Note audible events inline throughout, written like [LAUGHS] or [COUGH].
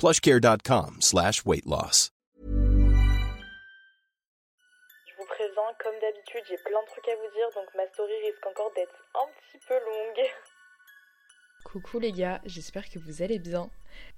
plushcare.com slash weight loss. Je vous préviens, comme d'habitude, j'ai plein de trucs à vous dire, donc ma story risque encore d'être un petit peu longue. Coucou les gars, j'espère que vous allez bien.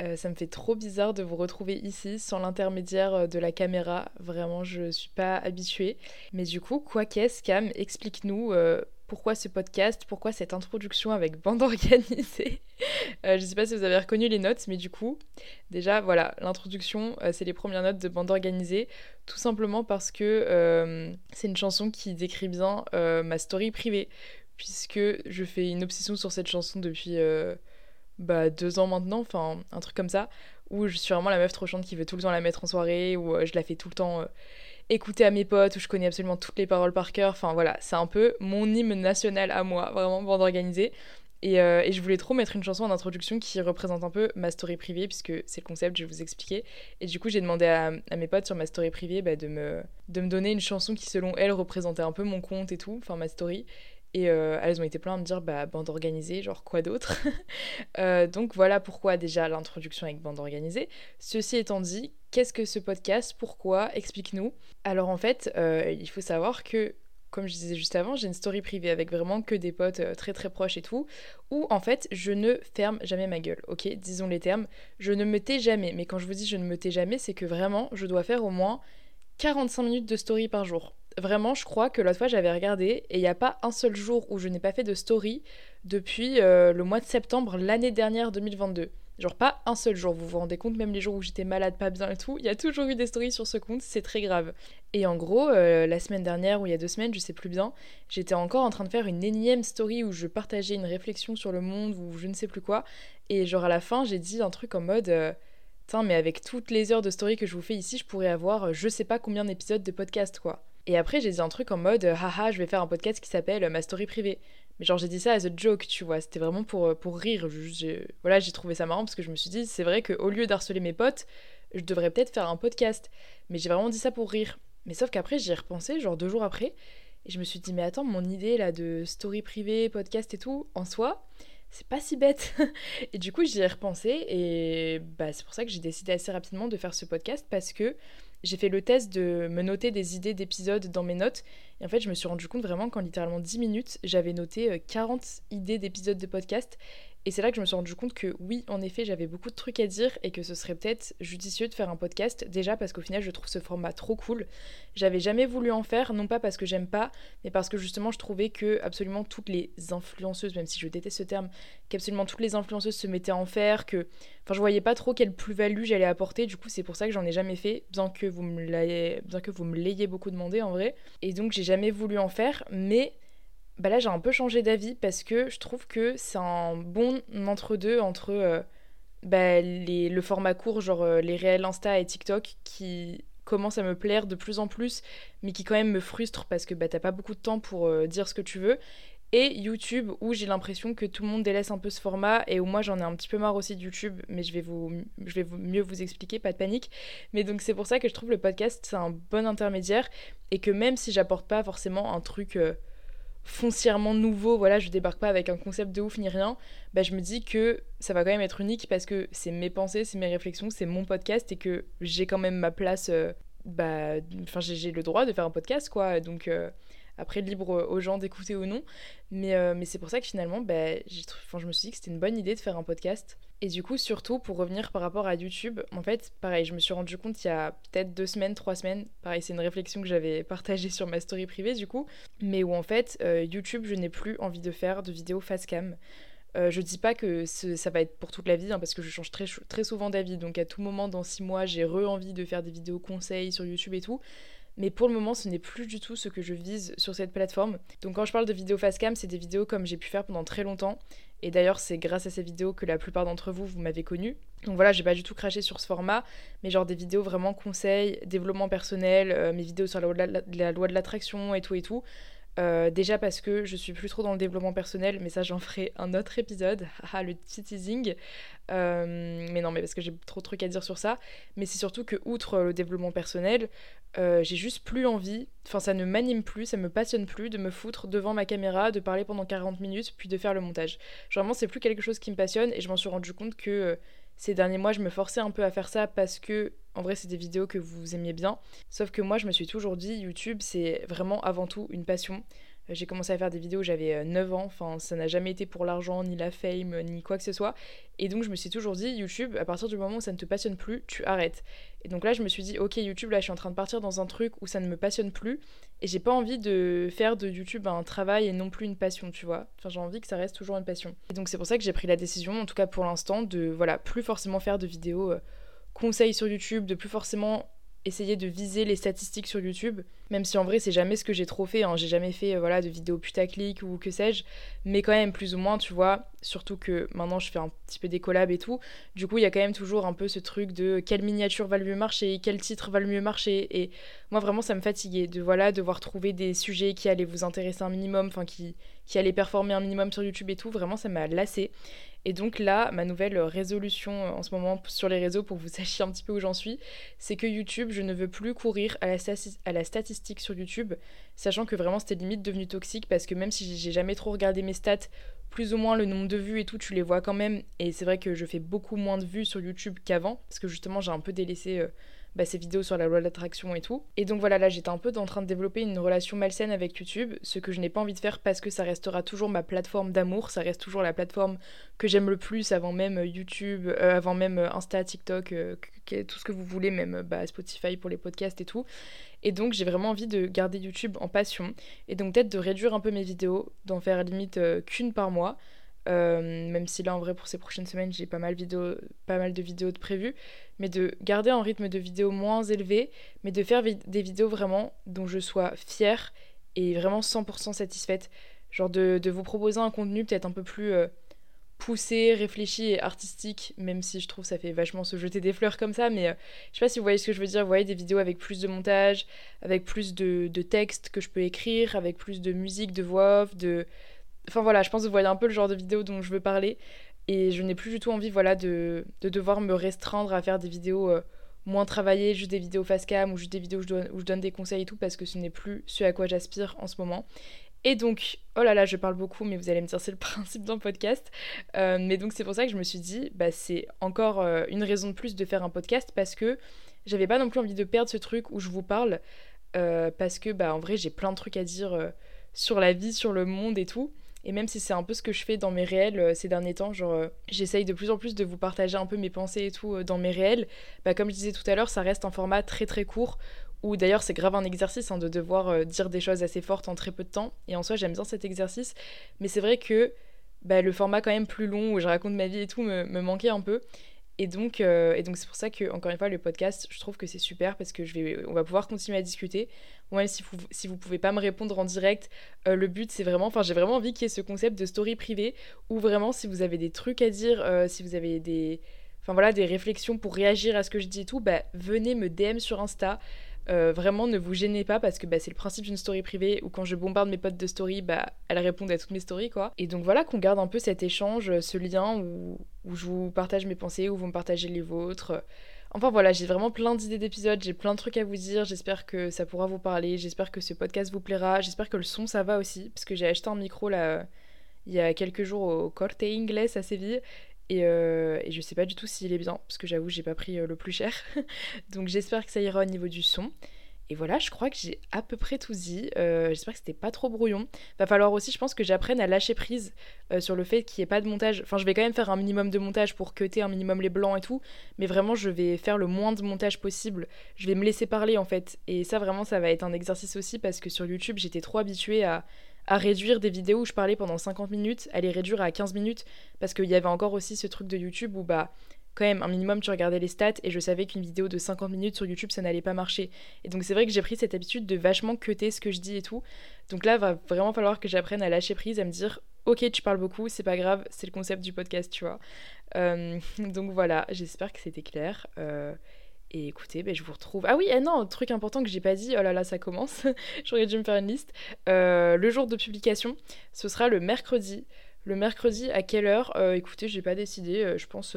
Euh, ça me fait trop bizarre de vous retrouver ici sans l'intermédiaire euh, de la caméra. Vraiment, je suis pas habituée. Mais du coup, quoi qu'est-ce, Cam, explique-nous euh, pourquoi ce podcast, pourquoi cette introduction avec bande [LAUGHS] organisée. Euh, je sais pas si vous avez reconnu les notes, mais du coup, déjà, voilà, l'introduction, euh, c'est les premières notes de bande organisée, tout simplement parce que euh, c'est une chanson qui décrit bien ma story privée, puisque je fais une obsession sur cette chanson depuis bah, deux ans maintenant, enfin, un truc comme ça, où je suis vraiment la meuf trop chante qui veut tout le temps la mettre en soirée, où euh, je la fais tout le temps euh, écouter à mes potes, où je connais absolument toutes les paroles par cœur. Enfin voilà, c'est un peu mon hymne national à moi, vraiment bande organisée. Et, euh, et je voulais trop mettre une chanson en introduction qui représente un peu ma story privée, puisque c'est le concept, je vais vous expliquer. Et du coup, j'ai demandé à, à mes potes sur ma story privée bah, de, me, de me donner une chanson qui, selon elles, représentait un peu mon compte et tout, enfin ma story. Et euh, elles ont été plein à me dire, bah, bande organisée, genre quoi d'autre? [LAUGHS] Euh, Donc voilà pourquoi déjà l'introduction avec bande organisée. Ceci étant dit, qu'est-ce que ce podcast? Pourquoi? Explique-nous. Alors en fait, euh, il faut savoir que, comme je disais juste avant, j'ai une story privée avec vraiment que des potes très très proches et tout, où en fait je ne ferme jamais ma gueule, ok? Disons les termes, je ne me tais jamais. Mais quand je vous dis je ne me tais jamais, c'est que vraiment je dois faire au moins 45 minutes de story par jour. Vraiment, je crois que l'autre fois j'avais regardé et il n'y a pas un seul jour où je n'ai pas fait de story depuis euh, le mois de septembre l'année dernière 2022. Genre pas un seul jour, vous vous rendez compte, même les jours où j'étais malade, pas bien et tout, il y a toujours eu des stories sur ce compte, c'est très grave. Et en gros, euh, la semaine dernière ou il y a deux semaines, je sais plus bien, j'étais encore en train de faire une énième story où je partageais une réflexion sur le monde ou je ne sais plus quoi. Et genre à la fin, j'ai dit un truc en mode... euh, Putain, mais avec toutes les heures de story que je vous fais ici, je pourrais avoir euh, je sais pas combien d'épisodes de podcast, quoi. Et après, j'ai dit un truc en mode, euh, haha, je vais faire un podcast qui s'appelle euh, Ma Story Privée. Mais genre, j'ai dit ça as a joke, tu vois. C'était vraiment pour, euh, pour rire. Voilà, j'ai trouvé ça marrant parce que je me suis dit, c'est vrai qu'au lieu d'harceler mes potes, je devrais peut-être faire un podcast. Mais j'ai vraiment dit ça pour rire. Mais sauf qu'après, j'y ai repensé, genre deux jours après. Et je me suis dit, mais attends, mon idée là de story privée, podcast et tout, en soi, c'est pas si bête. [LAUGHS] et du coup, j'y ai repensé et bah, c'est pour ça que j'ai décidé assez rapidement de faire ce podcast parce que j'ai fait le test de me noter des idées d'épisodes dans mes notes. Et en fait, je me suis rendu compte vraiment qu'en littéralement 10 minutes, j'avais noté euh, 40 idées d'épisodes de podcast. Et c'est là que je me suis rendu compte que oui, en effet, j'avais beaucoup de trucs à dire et que ce serait peut-être judicieux de faire un podcast. Déjà parce qu'au final, je trouve ce format trop cool. J'avais jamais voulu en faire, non pas parce que j'aime pas, mais parce que justement, je trouvais que absolument toutes les influenceuses, même si je déteste ce terme, qu'absolument toutes les influenceuses se mettaient à en faire, que enfin je voyais pas trop quelle plus-value j'allais apporter, du coup c'est pour ça que j'en ai jamais fait, bien que vous me l'ayez bien que vous me l'ayez beaucoup demandé en vrai. Et donc j'ai jamais voulu en faire, mais bah là j'ai un peu changé d'avis parce que je trouve que c'est un bon entre-deux entre, euh, bah, les, le format court, genre euh, les réels Insta et TikTok qui commencent à me plaire de plus en plus, mais qui quand même me frustrent parce que bah, t'as pas beaucoup de temps pour euh, dire ce que tu veux. et YouTube où j'ai l'impression que tout le monde délaisse un peu ce format et où moi j'en ai un petit peu marre aussi de YouTube, mais je vais, vous, je vais mieux vous expliquer, pas de panique. Mais donc c'est pour ça que je trouve le podcast c'est un bon intermédiaire et que même si j'apporte pas forcément un truc foncièrement nouveau, voilà, je débarque pas avec un concept de ouf ni rien, bah je me dis que ça va quand même être unique parce que c'est mes pensées, c'est mes réflexions, c'est mon podcast et que j'ai quand même ma place, euh, bah, enfin j'ai le droit de faire un podcast quoi, donc. Euh, après, libre aux gens d'écouter ou non. Mais, euh, mais c'est pour ça que finalement, bah, je me suis dit que c'était une bonne idée de faire un podcast. Et du coup, surtout pour revenir par rapport à YouTube, en fait, pareil, je me suis rendu compte il y a peut-être deux semaines, trois semaines. Pareil, c'est une réflexion que j'avais [LAUGHS] partagée sur ma story privée, du coup. Mais où en fait, euh, YouTube, je n'ai plus envie de faire de vidéos face cam. Euh, je dis pas que ça va être pour toute la vie, hein, parce que je change très, très souvent d'avis. Donc à tout moment, dans six mois, j'ai re-envie de faire des vidéos conseils sur YouTube et tout. Mais pour le moment, ce n'est plus du tout ce que je vise sur cette plateforme. Donc quand je parle de vidéos facecam, c'est des vidéos comme j'ai pu faire pendant très longtemps. Et d'ailleurs, c'est grâce à ces vidéos que la plupart d'entre vous, vous m'avez connu. Donc voilà, j'ai pas du tout craché sur ce format, mais genre des vidéos vraiment conseils, développement personnel, euh, mes vidéos sur la loi de l'attraction et tout et tout. Euh, déjà parce que je suis plus trop dans le développement personnel, mais ça j'en ferai un autre épisode, [LAUGHS] ah le petit teasing. Euh, mais non, mais parce que j'ai trop de trucs à dire sur ça. Mais c'est surtout que outre le développement personnel, euh, j'ai juste plus envie, enfin ça ne m'anime plus, ça me passionne plus de me foutre devant ma caméra, de parler pendant 40 minutes, puis de faire le montage. Genre vraiment c'est plus quelque chose qui me passionne et je m'en suis rendu compte que ces derniers mois, je me forçais un peu à faire ça parce que, en vrai, c'est des vidéos que vous aimiez bien. Sauf que moi, je me suis toujours dit, YouTube, c'est vraiment avant tout une passion. J'ai commencé à faire des vidéos, j'avais 9 euh, ans, enfin ça n'a jamais été pour l'argent, ni la fame, ni quoi que ce soit. Et donc je me suis toujours dit, YouTube, à partir du moment où ça ne te passionne plus, tu arrêtes. Et donc là je me suis dit, ok YouTube, là je suis en train de partir dans un truc où ça ne me passionne plus, et j'ai pas envie de faire de YouTube un travail et non plus une passion, tu vois. Enfin j'ai envie que ça reste toujours une passion. Et donc c'est pour ça que j'ai pris la décision, en tout cas pour l'instant, de voilà, plus forcément faire de vidéos euh, conseils sur YouTube, de plus forcément essayer de viser les statistiques sur YouTube, même si en vrai c'est jamais ce que j'ai trop fait, hein. j'ai jamais fait euh, voilà de vidéos putaclic ou que sais-je, mais quand même plus ou moins tu vois, surtout que maintenant je fais un petit peu des collabs et tout, du coup il y a quand même toujours un peu ce truc de quelle miniature va le mieux marcher, quel titre va le mieux marcher, et moi vraiment ça me fatiguait de voilà devoir trouver des sujets qui allaient vous intéresser un minimum, enfin qui, qui allaient performer un minimum sur YouTube et tout, vraiment ça m'a lassé. Et donc là, ma nouvelle résolution euh, en ce moment sur les réseaux, pour que vous [LAUGHS] sachiez un petit peu où j'en suis, c'est que YouTube, je ne veux plus courir à la, à la statistique sur YouTube, sachant que vraiment c'était limite devenu toxique parce que même si j'ai jamais trop regardé mes stats, plus ou moins le nombre de vues et tout, tu les vois quand même. Et c'est vrai que je fais beaucoup moins de vues sur YouTube qu'avant, parce que justement j'ai un peu délaissé euh, bah, ces vidéos sur la loi de l'attraction et tout. Et donc voilà, là j'étais un peu en train de développer une relation malsaine avec YouTube, ce que je n'ai pas envie de faire parce que ça restera toujours ma plateforme d'amour, ça reste toujours la plateforme que j'aime le plus avant même YouTube, euh, avant même Insta, TikTok, euh, tout ce que vous voulez, même bah, Spotify pour les podcasts et tout. Et donc j'ai vraiment envie de garder YouTube en passion et donc peut-être de réduire un peu mes vidéos, d'en faire limite euh, qu'une par mois. Euh, même si là en vrai pour ces prochaines semaines j'ai pas mal, de vidéos de prévues, mais de garder un rythme de vidéo moins élevé, mais de faire des vidéos vraiment dont je sois fière et vraiment 100% satisfaite. Genre de, vous proposer un contenu peut-être un peu plus euh, poussé, réfléchi et artistique, même si je trouve ça fait vachement se jeter des fleurs comme ça, mais euh, je sais pas si vous voyez ce que je veux dire, vous voyez des vidéos avec plus de montage, avec plus de, de textes que je peux écrire, avec plus de musique, de voix off, de Enfin voilà, je pense que vous voyez un peu le genre de vidéo dont je veux parler. Et je n'ai plus du tout envie voilà, de, devoir me restreindre à faire des vidéos euh, moins travaillées, juste des vidéos face cam ou juste des vidéos où je, donne, des conseils et tout, parce que ce n'est plus ce à quoi j'aspire en ce moment. Et donc, oh là là, je parle beaucoup, mais vous allez me dire c'est le [LAUGHS] principe d'un podcast. Euh, mais donc c'est pour ça que je me suis dit, bah, c'est encore euh, une raison de plus de faire un podcast parce que j'avais pas non plus envie de perdre ce truc où je vous parle parce que bah en vrai j'ai plein de trucs à dire sur la vie, sur le monde et tout. Et même si c'est un peu ce que je fais dans mes réels euh, ces derniers temps, genre euh, j'essaye de plus en plus de vous partager un peu mes pensées et tout euh, dans mes réels, bah, comme je disais tout à l'heure, ça reste un format très très court où d'ailleurs c'est grave un exercice hein, de devoir dire des choses assez fortes en très peu de temps. Et en soi j'aime bien cet exercice, mais c'est vrai que bah, le format quand même plus long où je raconte ma vie et tout me manquait un peu. Et donc, et donc c'est pour ça que encore une fois le podcast, je trouve que c'est super parce que je vais, on va pouvoir continuer à discuter même si vous, si pouvez pas me répondre en direct, euh, le but c'est vraiment, enfin j'ai vraiment envie qu'il y ait ce concept de story privée où vraiment si vous avez des trucs à dire, euh, si vous avez des, enfin voilà, des réflexions pour réagir à ce que je dis et tout, bah venez me DM sur Insta. Euh, vraiment, ne vous gênez pas parce que bah, c'est le principe d'une story privée où quand je bombarde mes potes de story, bah, elles répondent à toutes mes stories, quoi. Et donc voilà, qu'on garde un peu cet échange, ce lien où, où je vous partage mes pensées, où vous me partagez les vôtres. Enfin voilà, j'ai vraiment plein d'idées d'épisodes, j'ai plein de trucs à vous dire, j'espère que ça pourra vous parler, j'espère que ce podcast vous plaira, j'espère que le son ça va aussi, parce que j'ai acheté un micro là il y a quelques jours au Corte Inglés à Séville, et, euh, et je sais pas du tout s'il est bien, parce que j'avoue j'ai pas pris euh, le plus cher, [LAUGHS] donc j'espère que ça ira au niveau du son. Et voilà, je crois que j'ai à peu près tout dit. Euh, j'espère que c'était pas trop brouillon. Va falloir aussi, je pense, que j'apprenne à lâcher prise euh, sur le fait qu'il n'y ait pas de montage. Enfin, je vais quand même faire un minimum de montage pour cuter un minimum les blancs et tout. Mais vraiment, je vais faire le moins de montage possible. Je vais me laisser parler en fait. Et ça, vraiment, ça va être un exercice aussi parce que sur YouTube, j'étais trop habituée à, à réduire des vidéos où je parlais pendant 50 minutes, à les réduire à 15 minutes. Parce qu'il y avait encore aussi ce truc de YouTube où bah quand même un minimum tu regardais les stats et je savais qu'une vidéo de 50 minutes sur YouTube ça n'allait pas marcher. Et donc c'est vrai que j'ai pris cette habitude de vachement cuter ce que je dis et tout. Donc là va vraiment falloir que j'apprenne à lâcher prise, à me dire ok tu parles beaucoup, c'est pas grave, c'est le concept du podcast tu vois. Euh, [LAUGHS] donc voilà, j'espère que c'était clair. Euh, et écoutez, ben, je vous retrouve. Ah oui, eh non, truc important que j'ai pas dit, oh là là, ça commence. [LAUGHS] J'aurais dû me faire une liste. Euh, le jour de publication, ce sera le mercredi. Le mercredi, à quelle heure? Écoutez, j'ai pas décidé. je pense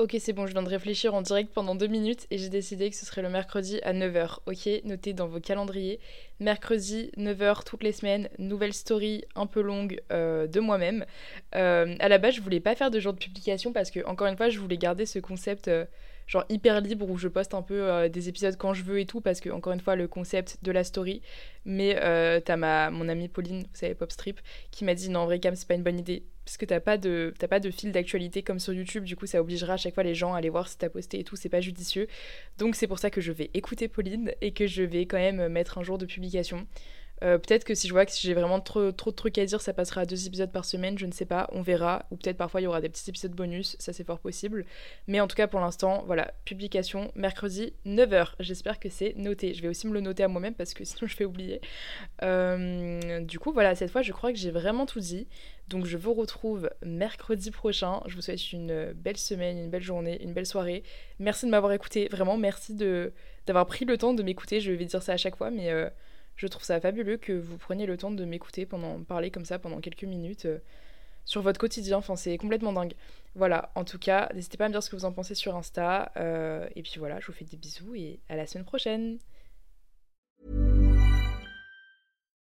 Ok, c'est bon, je viens de réfléchir en direct pendant deux minutes et j'ai décidé que ce serait le mercredi à 9h. Ok, notez dans vos calendriers. Mercredi, 9h toutes les semaines, nouvelle story un peu longue euh, de moi-même. Euh, à la base, je voulais pas faire de jour de publication parce que, encore une fois, je voulais garder ce concept. Euh, genre hyper libre où je poste un peu euh, des épisodes quand je veux et tout parce que encore une fois le concept de la story. Mais euh, t'as ma mon amie Pauline vous savez Popstrip qui m'a dit non en vrai Cam c'est pas une bonne idée. Parce que t'as pas de t'as pas de fil d'actualité comme sur YouTube. Du coup ça obligera à chaque fois les gens à aller voir si t'as posté et tout. C'est pas judicieux. Donc c'est pour ça que je vais écouter Pauline et que je vais quand même mettre un jour de publication euh, peut-être que si je vois que j'ai vraiment trop, trop de trucs à dire, ça passera à deux épisodes par semaine, je ne sais pas, on verra. Ou peut-être parfois il y aura des petits épisodes bonus, ça c'est fort possible. Mais en tout cas pour l'instant, voilà, publication mercredi 9h. J'espère que c'est noté. Je vais aussi me le noter à moi-même parce que [LAUGHS] sinon je vais oublier. Euh, du coup, voilà, cette fois je crois que j'ai vraiment tout dit. Donc je vous retrouve mercredi prochain. Je vous souhaite une belle semaine, une belle journée, une belle soirée. Merci de m'avoir écouté. Vraiment, merci d'avoir pris le temps de m'écouter. Je vais dire ça à chaque fois, mais... Euh, je trouve ça fabuleux que vous preniez le temps de m'écouter pendant parler comme ça pendant quelques minutes euh, sur votre quotidien. Enfin, c'est complètement dingue. Voilà, en tout cas, n'hésitez pas à me dire ce que vous en pensez sur Insta. Euh, et puis voilà, je vous fais des bisous et à la semaine prochaine.